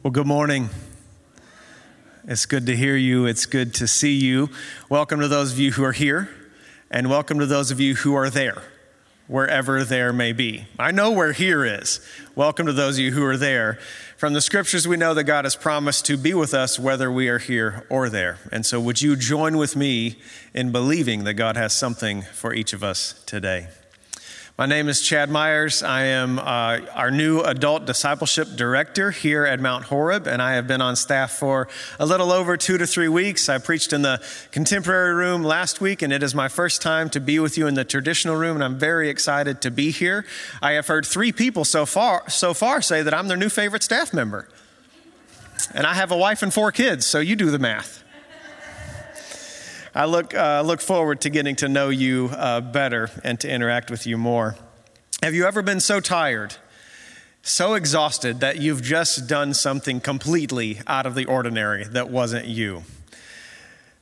Well, good morning. It's good to hear you. It's good to see you. Welcome to those of you who are here, and welcome to those of you who are there, wherever there may be. I know where here is. Welcome to those of you who are there. From the scriptures, we know that God has promised to be with us whether we are here or there. And so, would you join with me in believing that God has something for each of us today? My name is Chad Myers. I am uh, our new adult discipleship director here at Mount Horeb, and I have been on staff for a little over two to three weeks. I preached in the contemporary room last week, and it is my first time to be with you in the traditional room, and I'm very excited to be here. I have heard three people so far so far say that I'm their new favorite staff member, and I have a wife and four kids, so you do the math. I look, uh, look forward to getting to know you uh, better and to interact with you more. Have you ever been so tired, so exhausted that you've just done something completely out of the ordinary that wasn't you?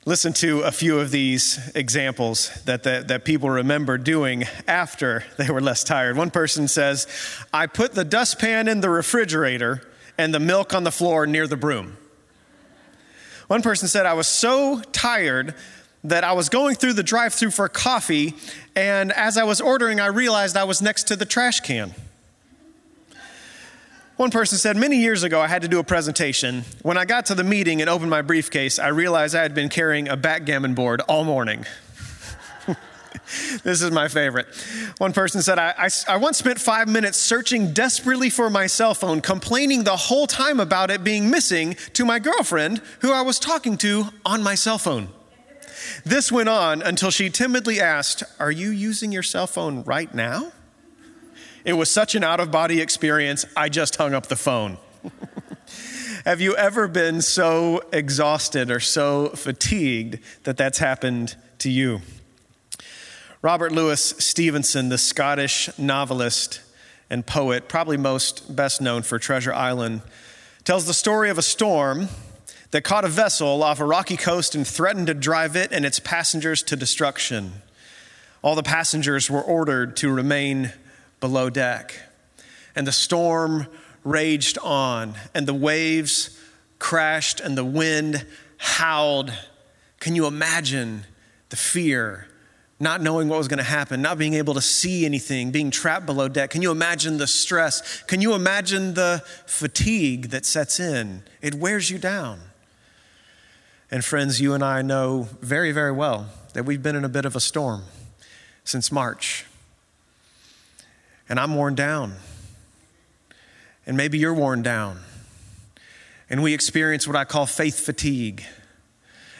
Listen to a few of these examples that, that, that, people remember doing after they were less tired. One person says, I put the dustpan in the refrigerator and the milk on the floor near the broom. One person said, I was so tired that I was going through the drive through for coffee, and as I was ordering, I realized I was next to the trash can. One person said, Many years ago, I had to do a presentation. When I got to the meeting and opened my briefcase, I realized I had been carrying a backgammon board all morning. this is my favorite. One person said, I, I, I, once spent five minutes searching desperately for my cell phone, complaining the whole time about it being missing to my girlfriend, who I was talking to on my cell phone. This went on until she timidly asked, Are you using your cell phone right now? It was such an out of body experience, I just hung up the phone. Have you ever been so exhausted or so fatigued that that's happened to you? Robert Louis Stevenson, the Scottish novelist and poet, probably most best known for Treasure Island, tells the story of a storm that caught a vessel off a rocky coast and threatened to drive it and its passengers to destruction. All the passengers were ordered to remain below deck. And the storm raged on, and the waves crashed, and the wind howled. Can you imagine the fear? Not knowing what was going to happen, not being able to see anything, being trapped below deck. Can you imagine the stress? Can you imagine the fatigue that sets in? It wears you down. And friends, you and I know very, very well that we've been in a bit of a storm since March. And I'm worn down. And maybe you're worn down. And we experience what I call faith fatigue.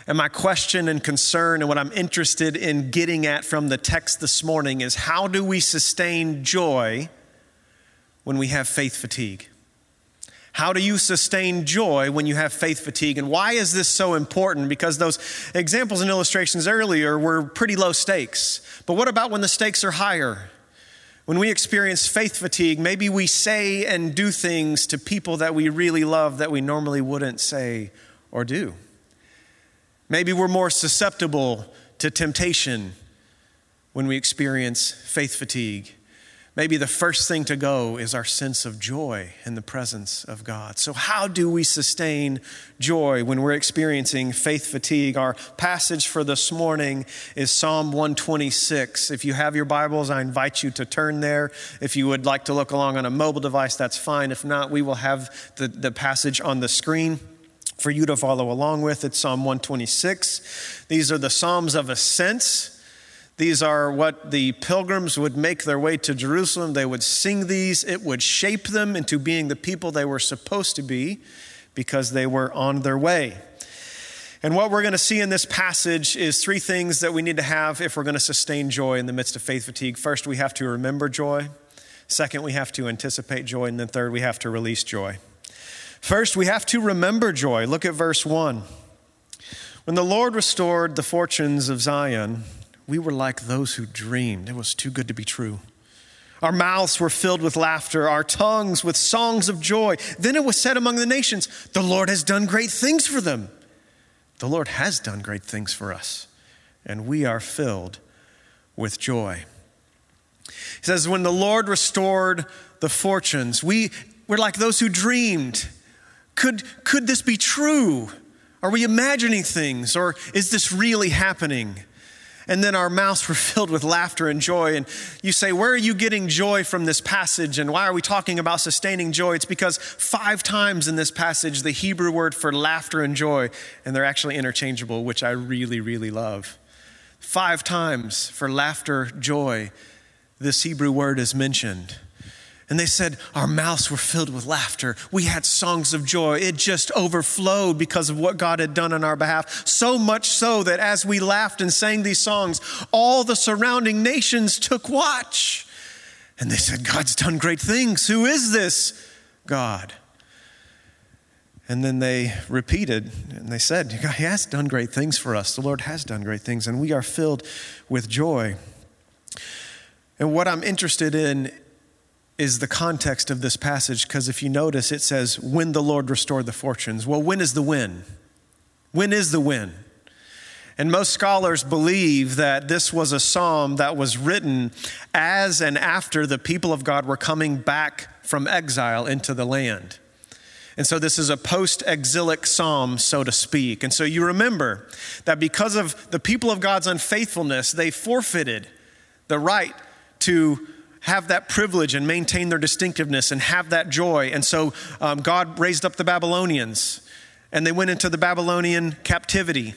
And my question and concern, and what I'm interested in getting at from the text this morning, is how do we sustain joy when we have faith fatigue? How do you sustain joy when you have faith fatigue? And why is this so important? Because those examples and illustrations earlier were pretty low stakes. But what about when the stakes are higher? When we experience faith fatigue, maybe we say and do things to people that we really love that we normally wouldn't say or do. Maybe we're more susceptible to temptation when we experience faith fatigue. Maybe the first thing to go is our sense of joy in the presence of God. So, how do we sustain joy when we're experiencing faith fatigue? Our passage for this morning is Psalm 126. If you have your Bibles, I invite you to turn there. If you would like to look along on a mobile device, that's fine. If not, we will have the, the passage on the screen for you to follow along with. It's Psalm 126. These are the Psalms of Ascents. These are what the pilgrims would make their way to Jerusalem. They would sing these. It would shape them into being the people they were supposed to be because they were on their way. And what we're going to see in this passage is three things that we need to have if we're going to sustain joy in the midst of faith fatigue. First, we have to remember joy. Second, we have to anticipate joy. And then third, we have to release joy. First, we have to remember joy. Look at verse 1. When the Lord restored the fortunes of Zion, we were like those who dreamed. It was too good to be true. Our mouths were filled with laughter, our tongues with songs of joy. Then it was said among the nations, The Lord has done great things for them. The Lord has done great things for us, and we are filled with joy. He says, When the Lord restored the fortunes, we were like those who dreamed. Could, could this be true? Are we imagining things or is this really happening? And then our mouths were filled with laughter and joy. And you say, Where are you getting joy from this passage? And why are we talking about sustaining joy? It's because five times in this passage, the Hebrew word for laughter and joy, and they're actually interchangeable, which I really, really love. Five times for laughter, joy, this Hebrew word is mentioned. And they said, Our mouths were filled with laughter. We had songs of joy. It just overflowed because of what God had done on our behalf. So much so that as we laughed and sang these songs, all the surrounding nations took watch. And they said, God's done great things. Who is this God? And then they repeated and they said, He has done great things for us. The Lord has done great things, and we are filled with joy. And what I'm interested in is the context of this passage because if you notice, it says, When the Lord restored the fortunes. Well, when is the when? When is the when? And most scholars believe that this was a psalm that was written as and after the people of God were coming back from exile into the land. And so this is a post exilic psalm, so to speak. And so you remember that because of the people of God's unfaithfulness, they forfeited the right to have that privilege and maintain their distinctiveness and have that joy. And so um, God raised up the Babylonians, and they went into the Babylonian captivity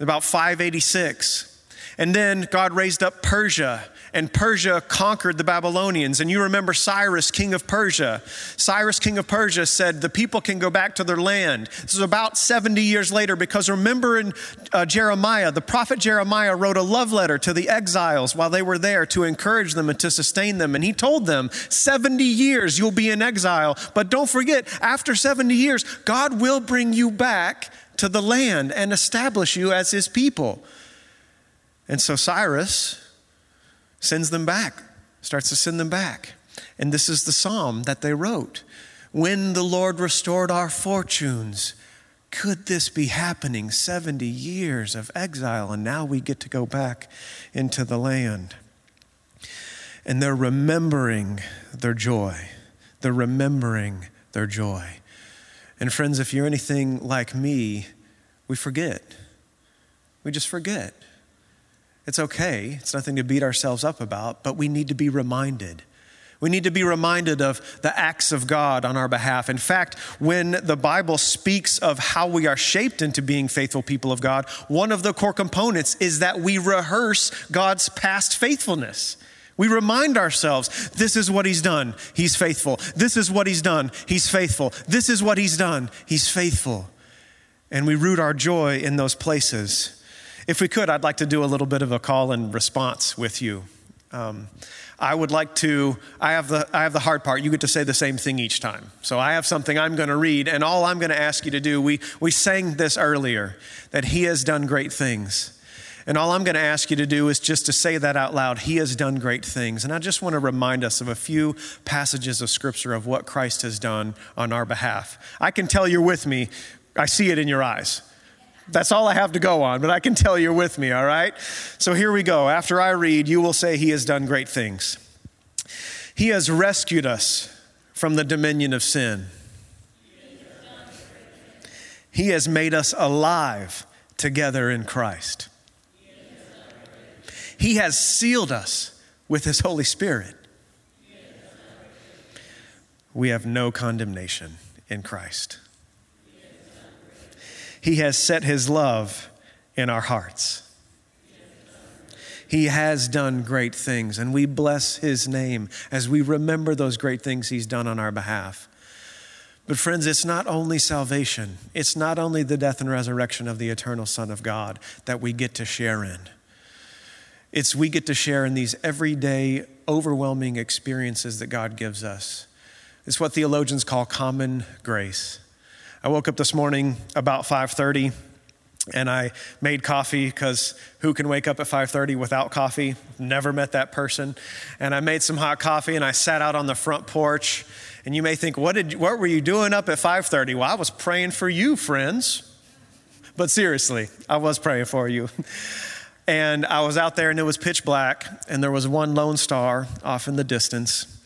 about 586. And then God raised up Persia and Persia conquered the Babylonians. And you remember Cyrus, king of Persia. Cyrus, king of Persia, said the people can go back to their land. This is about 70 years later because remember in uh, Jeremiah, the prophet Jeremiah wrote a love letter to the exiles while they were there to encourage them and to sustain them. And he told them, 70 years you'll be in exile. But don't forget, after 70 years, God will bring you back to the land and establish you as his people. And so Cyrus, sends them back, starts to send them back. And this is the psalm that they wrote. When the Lord restored our fortunes, could this be happening? 70 years of exile, and now we get to go back into the land. And they're remembering their joy. They're remembering their joy. And friends, if you're anything like me, we forget. We just forget. It's okay, it's nothing to beat ourselves up about, but we need to be reminded. We need to be reminded of the acts of God on our behalf. In fact, when the Bible speaks of how we are shaped into being faithful people of God, one of the core components is that we rehearse God's past faithfulness. We remind ourselves, this is what he's done, he's faithful. This is what he's done, he's faithful. This is what he's done, he's faithful. And we root our joy in those places. If we could, I'd like to do a little bit of a call and response with you. Um, I would like to, I have, the, I have the hard part. You get to say the same thing each time. So I have something I'm going to read, and all I'm going to ask you to do, we, we sang this earlier, that He has done great things. And all I'm going to ask you to do is just to say that out loud. He has done great things. And I just want to remind us of a few passages of Scripture of what Christ has done on our behalf. I can tell you're with me, I see it in your eyes. That's all I have to go on, but I can tell you're with me, all right? So here we go. After I read, you will say, He has done great things. He has rescued us from the dominion of sin. He has made us alive together in Christ. He has sealed us with His Holy Spirit. We have no condemnation in Christ. He has set his love in our hearts. He has done great things, and we bless his name as we remember those great things he's done on our behalf. But, friends, it's not only salvation, it's not only the death and resurrection of the eternal Son of God that we get to share in. It's we get to share in these everyday, overwhelming experiences that God gives us. It's what theologians call common grace. I woke up this morning about 5:30 and I made coffee because who can wake up at 5:30 without coffee? Never met that person. And I made some hot coffee and I sat out on the front porch. And you may think, what did what were you doing up at 5:30? Well, I was praying for you, friends. But seriously, I was praying for you. And I was out there and it was pitch black and there was one lone star off in the distance.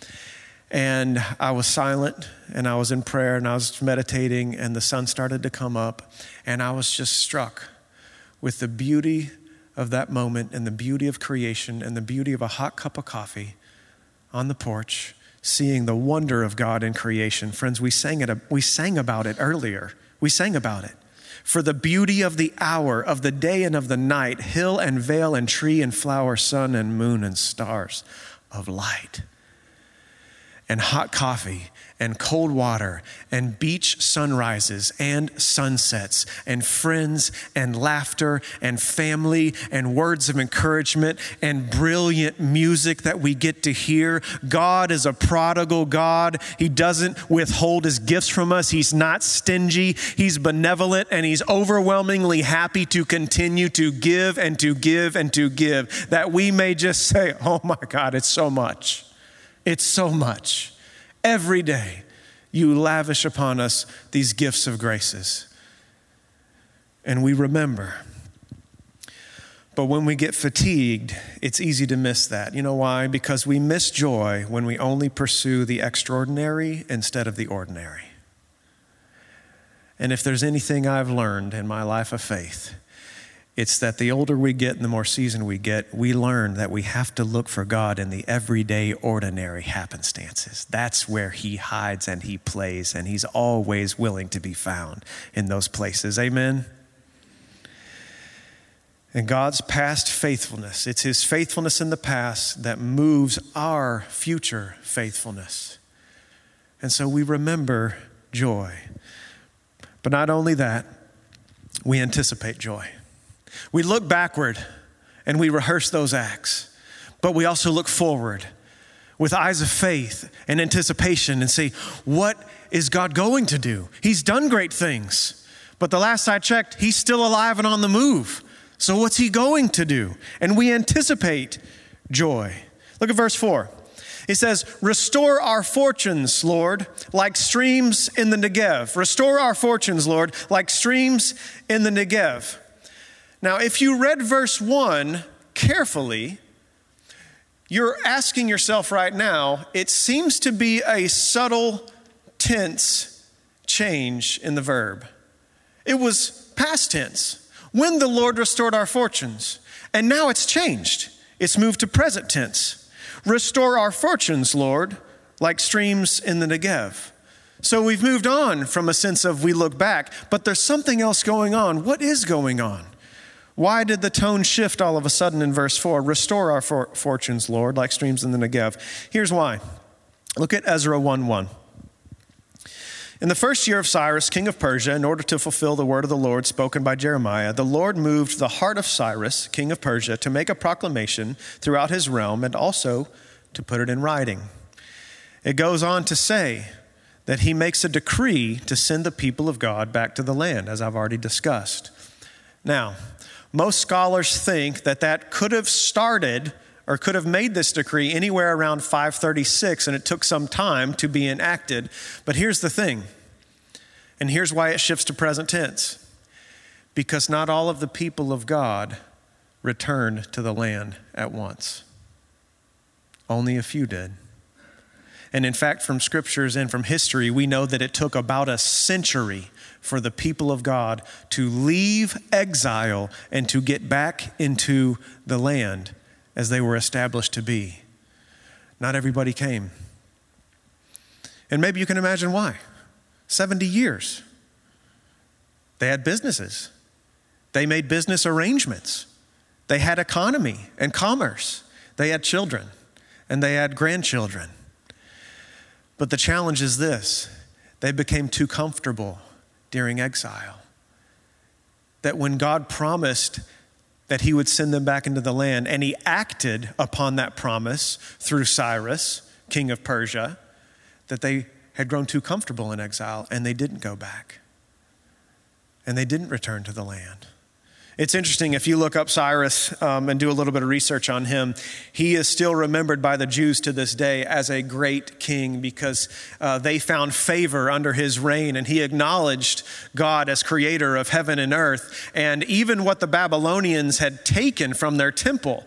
And I was silent and I was in prayer and I was meditating, and the sun started to come up. And I was just struck with the beauty of that moment and the beauty of creation and the beauty of a hot cup of coffee on the porch, seeing the wonder of God in creation. Friends, we sang, it, we sang about it earlier. We sang about it. For the beauty of the hour, of the day and of the night, hill and vale and tree and flower, sun and moon and stars of light and hot coffee and cold water and beach sunrises and sunsets and friends and laughter and family and words of encouragement and brilliant music that we get to hear. God is a prodigal God. He doesn't withhold his gifts from us. He's not stingy. He's benevolent and he's overwhelmingly happy to continue to give and to give and to give that we may just say, "Oh my God, it's so much." It's so much. Every day, you lavish upon us these gifts of graces. And we remember. But when we get fatigued, it's easy to miss that. You know why? Because we miss joy when we only pursue the extraordinary instead of the ordinary. And if there's anything I've learned in my life of faith, it's that the older we get and the more seasoned we get, we learn that we have to look for God in the everyday, ordinary happenstances. That's where He hides and He plays, and He's always willing to be found in those places. Amen? And God's past faithfulness, it's His faithfulness in the past that moves our future faithfulness. And so we remember joy. But not only that, we anticipate joy. We look backward and we rehearse those acts, but we also look forward with eyes of faith and anticipation and say, What is God going to do? He's done great things, but the last I checked, He's still alive and on the move. So, what's He going to do? And we anticipate joy. Look at verse 4. He says, Restore our fortunes, Lord, like streams in the Negev. Restore our fortunes, Lord, like streams in the Negev. Now, if you read verse 1 carefully, you're asking yourself right now, it seems to be a subtle tense change in the verb. It was past tense, when the Lord restored our fortunes. And now it's changed. It's moved to present tense. Restore our fortunes, Lord, like streams in the Negev. So we've moved on from a sense of we look back, but there's something else going on. What is going on? Why did the tone shift all of a sudden in verse 4? Restore our for- fortunes, Lord, like streams in the Negev. Here's why. Look at Ezra 1 1. In the first year of Cyrus, king of Persia, in order to fulfill the word of the Lord spoken by Jeremiah, the Lord moved the heart of Cyrus, king of Persia, to make a proclamation throughout his realm and also to put it in writing. It goes on to say that he makes a decree to send the people of God back to the land, as I've already discussed. Now, most scholars think that that could have started or could have made this decree anywhere around 536, and it took some time to be enacted. But here's the thing, and here's why it shifts to present tense because not all of the people of God returned to the land at once, only a few did. And in fact, from scriptures and from history, we know that it took about a century for the people of God to leave exile and to get back into the land as they were established to be. Not everybody came. And maybe you can imagine why. 70 years. They had businesses, they made business arrangements, they had economy and commerce, they had children, and they had grandchildren. But the challenge is this they became too comfortable during exile. That when God promised that he would send them back into the land, and he acted upon that promise through Cyrus, king of Persia, that they had grown too comfortable in exile and they didn't go back. And they didn't return to the land. It's interesting if you look up Cyrus um, and do a little bit of research on him, he is still remembered by the Jews to this day as a great king because uh, they found favor under his reign and he acknowledged God as creator of heaven and earth. And even what the Babylonians had taken from their temple,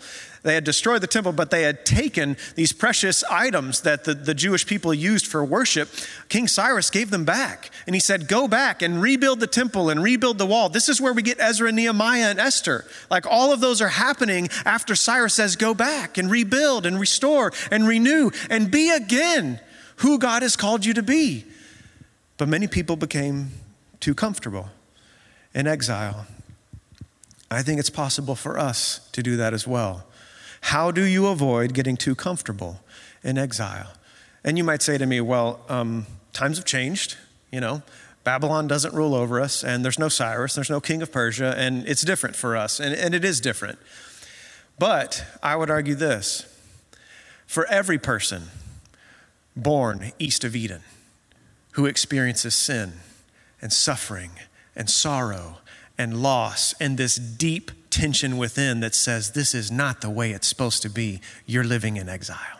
They had destroyed the temple, but they had taken these precious items that the, the Jewish people used for worship. King Cyrus gave them back. And he said, Go back and rebuild the temple and rebuild the wall. This is where we get Ezra, Nehemiah, and Esther. Like all of those are happening after Cyrus says, Go back and rebuild and restore and renew and be again who God has called you to be. But many people became too comfortable in exile. I think it's possible for us to do that as well. How do you avoid getting too comfortable in exile? And you might say to me, well, um, times have changed, you know. Babylon doesn't rule over us, and there's no Cyrus, there's no king of Persia, and it's different for us, and, and it is different. But I would argue this for every person born east of Eden who experiences sin and suffering and sorrow and loss and this deep tension within that says, This is not the way it's supposed to be. You're living in exile.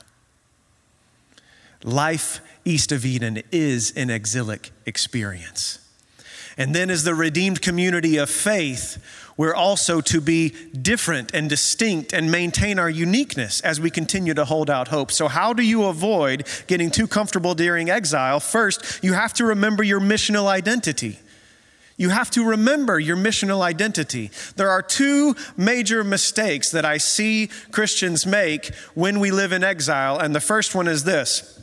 Life east of Eden is an exilic experience. And then, as the redeemed community of faith, we're also to be different and distinct and maintain our uniqueness as we continue to hold out hope. So, how do you avoid getting too comfortable during exile? First, you have to remember your missional identity. You have to remember your missional identity. There are two major mistakes that I see Christians make when we live in exile, and the first one is this.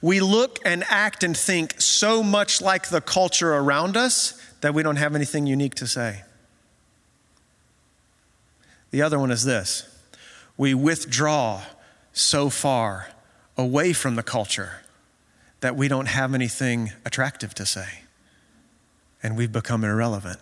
We look and act and think so much like the culture around us that we don't have anything unique to say. The other one is this we withdraw so far away from the culture that we don't have anything attractive to say and we've become irrelevant.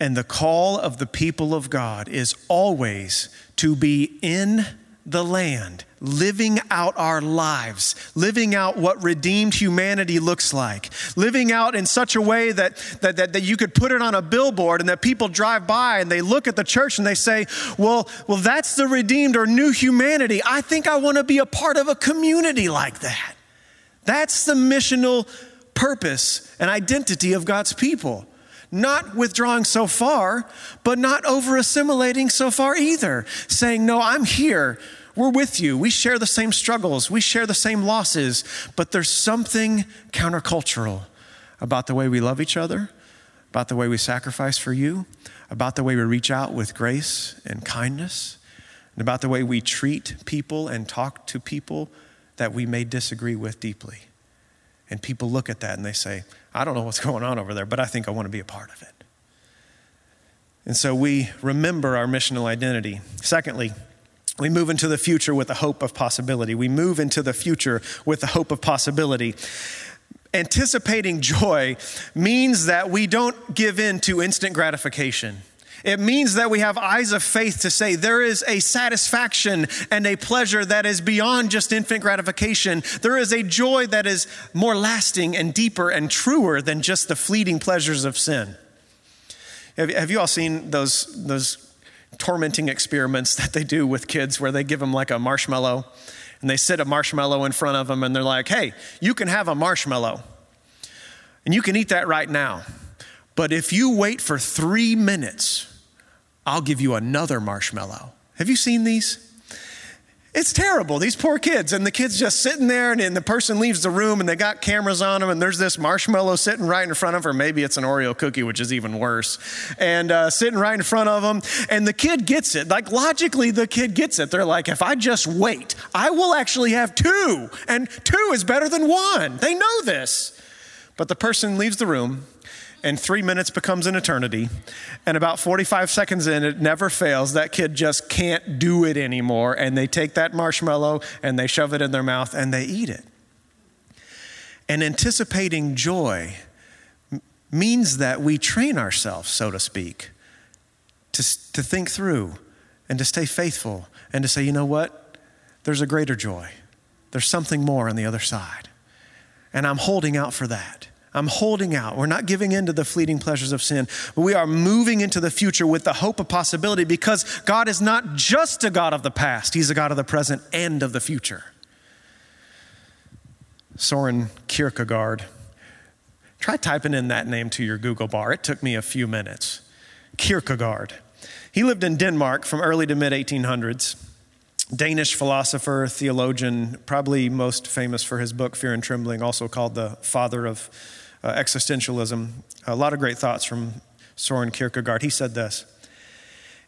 And the call of the people of God is always to be in the land, living out our lives, living out what redeemed humanity looks like, living out in such a way that, that, that, that, you could put it on a billboard and that people drive by and they look at the church and they say, well, well, that's the redeemed or new humanity. I think I want to be a part of a community like that. That's the missional purpose and identity of God's people. Not withdrawing so far, but not over assimilating so far either. Saying, No, I'm here. We're with you. We share the same struggles. We share the same losses. But there's something countercultural about the way we love each other, about the way we sacrifice for you, about the way we reach out with grace and kindness, and about the way we treat people and talk to people that we may disagree with deeply. And people look at that and they say, I don't know what's going on over there, but I think I want to be a part of it. And so we remember our missional identity. Secondly, we move into the future with a hope of possibility. We move into the future with a hope of possibility. Anticipating joy means that we don't give in to instant gratification. It means that we have eyes of faith to say there is a satisfaction and a pleasure that is beyond just infant gratification. There is a joy that is more lasting and deeper and truer than just the fleeting pleasures of sin. Have, you all seen those, those tormenting experiments that they do with kids where they give them like a marshmallow and they sit a marshmallow in front of them and they're like, hey, you can have a marshmallow and you can eat that right now. But if you wait for three minutes, I'll give you another marshmallow. Have you seen these? It's terrible. These poor kids, and the kids just sitting there, and, and, the person leaves the room, and they got cameras on them, and there's this marshmallow sitting right in front of her. Maybe it's an Oreo cookie, which is even worse, and uh, sitting right in front of them. And the kid gets it. Like logically, the kid gets it. They're like, if I just wait, I will actually have two, and two is better than one. They know this. But the person leaves the room, and three minutes becomes an eternity. And about 45 seconds in, it never fails. That kid just can't do it anymore. And they take that marshmallow and they shove it in their mouth and they eat it. And anticipating joy means that we train ourselves, so to speak, to, to think through and to stay faithful and to say, you know what? There's a greater joy. There's something more on the other side. And I'm holding out for that. I'm holding out. We're not giving in to the fleeting pleasures of sin, but we are moving into the future with the hope of possibility because God is not just a God of the past, He's a God of the present and of the future. Soren Kierkegaard. Try typing in that name to your Google bar. It took me a few minutes. Kierkegaard. He lived in Denmark from early to mid 1800s. Danish philosopher, theologian, probably most famous for his book Fear and Trembling, also called the father of uh, existentialism. A lot of great thoughts from Soren Kierkegaard. He said this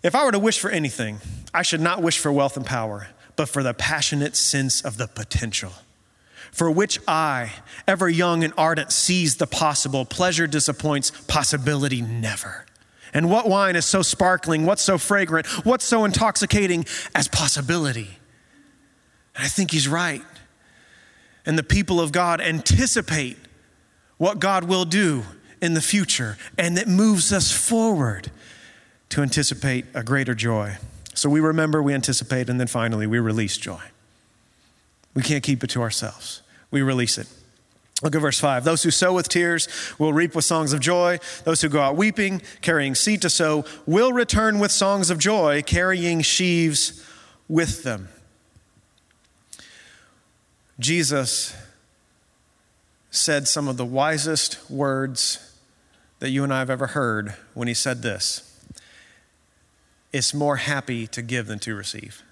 If I were to wish for anything, I should not wish for wealth and power, but for the passionate sense of the potential for which I, ever young and ardent, sees the possible. Pleasure disappoints, possibility never. And what wine is so sparkling, what's so fragrant, what's so intoxicating as possibility? And I think he's right. And the people of God anticipate what God will do in the future, and it moves us forward to anticipate a greater joy. So we remember, we anticipate, and then finally we release joy. We can't keep it to ourselves, we release it. Look at verse 5. Those who sow with tears will reap with songs of joy. Those who go out weeping, carrying seed to sow, will return with songs of joy, carrying sheaves with them. Jesus said some of the wisest words that you and I have ever heard when he said this It's more happy to give than to receive.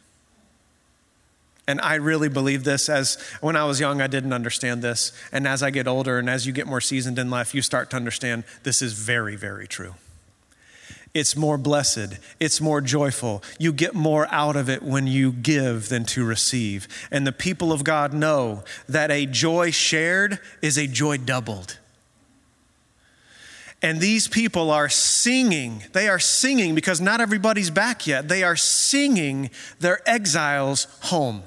And I really believe this as when I was young, I didn't understand this. And as I get older and as you get more seasoned in life, you start to understand this is very, very true. It's more blessed. It's more joyful. You get more out of it when you give than to receive. And the people of God know that a joy shared is a joy doubled. And these people are singing. They are singing because not everybody's back yet. They are singing their exiles home.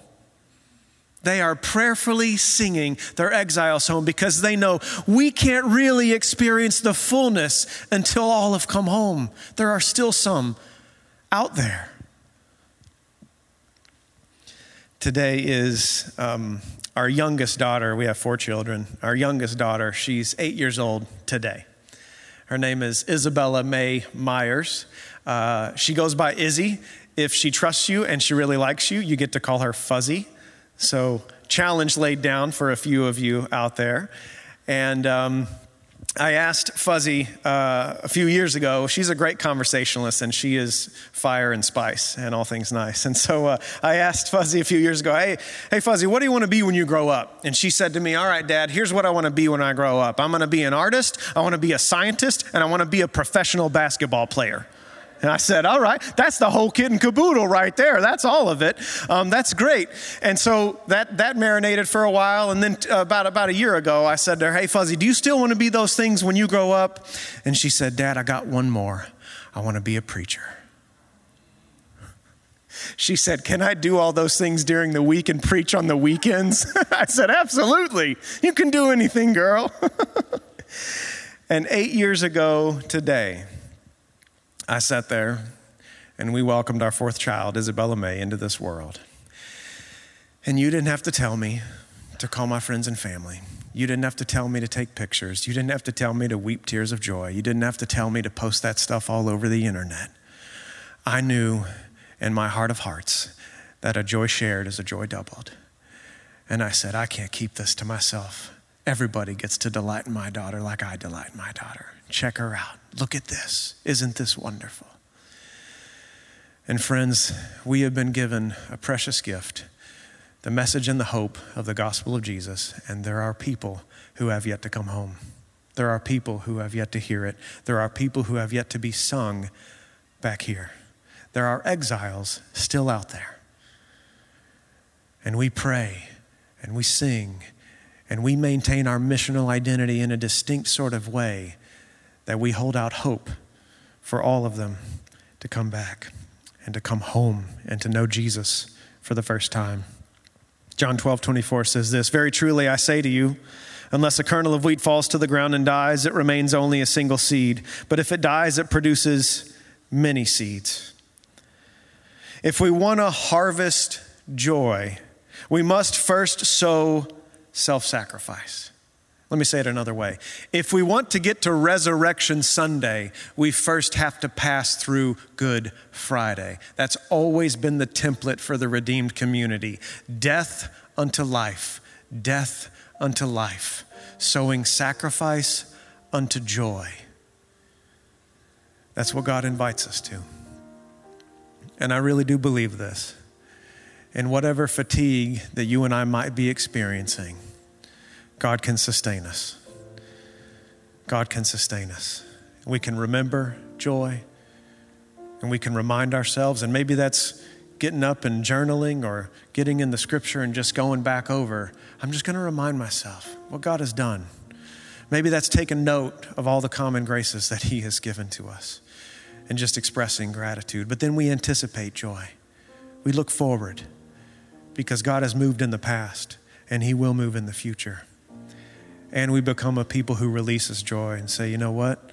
They are prayerfully singing their exiles home because they know we can't really experience the fullness until all have come home. There are still some out there. Today is um, our youngest daughter. We have four children. Our youngest daughter, she's eight years old today. Her name is Isabella May Myers. Uh, she goes by Izzy. If she trusts you and she really likes you, you get to call her Fuzzy. So, challenge laid down for a few of you out there. And um, I asked Fuzzy uh, a few years ago, she's a great conversationalist and she is fire and spice and all things nice. And so uh, I asked Fuzzy a few years ago, hey, hey, Fuzzy, what do you want to be when you grow up? And she said to me, all right, Dad, here's what I want to be when I grow up. I'm going to be an artist, I want to be a scientist, and I want to be a professional basketball player. And I said, All right, that's the whole kit and caboodle right there. That's all of it. Um, that's great. And so that, that marinated for a while. And then about, about a year ago, I said to her, Hey, Fuzzy, do you still want to be those things when you grow up? And she said, Dad, I got one more. I want to be a preacher. She said, Can I do all those things during the week and preach on the weekends? I said, Absolutely. You can do anything, girl. and eight years ago today, I sat there and we welcomed our fourth child, Isabella May, into this world. And you didn't have to tell me to call my friends and family. You didn't have to tell me to take pictures. You didn't have to tell me to weep tears of joy. You didn't have to tell me to post that stuff all over the internet. I knew in my heart of hearts that a joy shared is a joy doubled. And I said, I can't keep this to myself. Everybody gets to delight in my daughter like I delight in my daughter. Check her out. Look at this. Isn't this wonderful? And friends, we have been given a precious gift the message and the hope of the gospel of Jesus, and there are people who have yet to come home. There are people who have yet to hear it. There are people who have yet to be sung back here. There are exiles still out there. And we pray and we sing and we maintain our missional identity in a distinct sort of way that we hold out hope for all of them to come back and to come home and to know Jesus for the first time. John 12, 24 says this Very truly I say to you, unless a kernel of wheat falls to the ground and dies, it remains only a single seed. But if it dies, it produces many seeds. If we want to harvest joy, we must first sow self sacrifice. Let me say it another way. If we want to get to Resurrection Sunday, we first have to pass through Good Friday. That's always been the template for the redeemed community death unto life, death unto life, sowing sacrifice unto joy. That's what God invites us to. and I really do believe this, in whatever fatigue that you and I might be experiencing, God can sustain us. God can sustain us. We can remember joy and we can remind ourselves, and maybe that's getting up and journaling or getting in the scripture and just going back over. I'm just going to remind myself what God has done. Maybe that's taking note of all the common graces that He has given to us and just expressing gratitude. But then we anticipate joy. We look forward because God has moved in the past and He will move in the future. And we become a people who releases joy and say, you know what?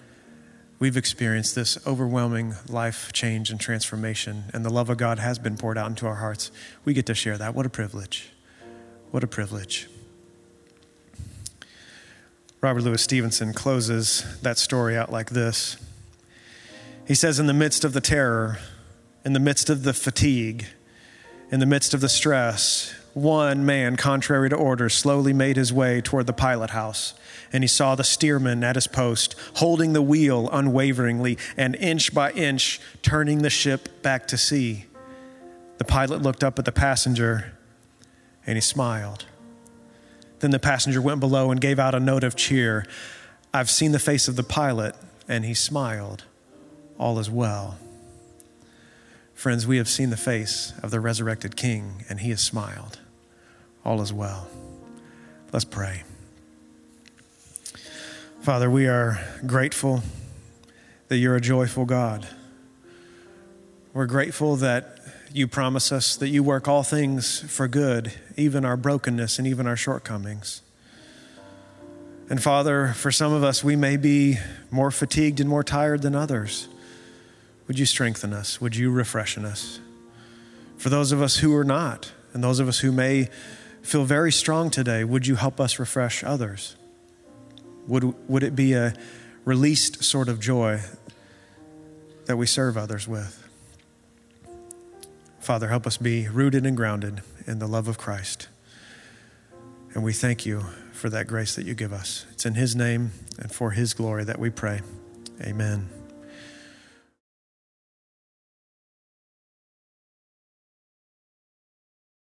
We've experienced this overwhelming life change and transformation, and the love of God has been poured out into our hearts. We get to share that. What a privilege! What a privilege. Robert Louis Stevenson closes that story out like this He says, In the midst of the terror, in the midst of the fatigue, in the midst of the stress, one man, contrary to order, slowly made his way toward the pilot house, and he saw the steerman at his post, holding the wheel unwaveringly and inch by inch turning the ship back to sea. The pilot looked up at the passenger and he smiled. Then the passenger went below and gave out a note of cheer. I've seen the face of the pilot, and he smiled. All is well. Friends, we have seen the face of the resurrected King, and he has smiled. All is well. Let's pray. Father, we are grateful that you're a joyful God. We're grateful that you promise us that you work all things for good, even our brokenness and even our shortcomings. And Father, for some of us, we may be more fatigued and more tired than others. Would you strengthen us? Would you refreshen us? For those of us who are not, and those of us who may feel very strong today, would you help us refresh others? Would, would it be a released sort of joy that we serve others with? Father, help us be rooted and grounded in the love of Christ. And we thank you for that grace that you give us. It's in His name and for His glory that we pray. Amen.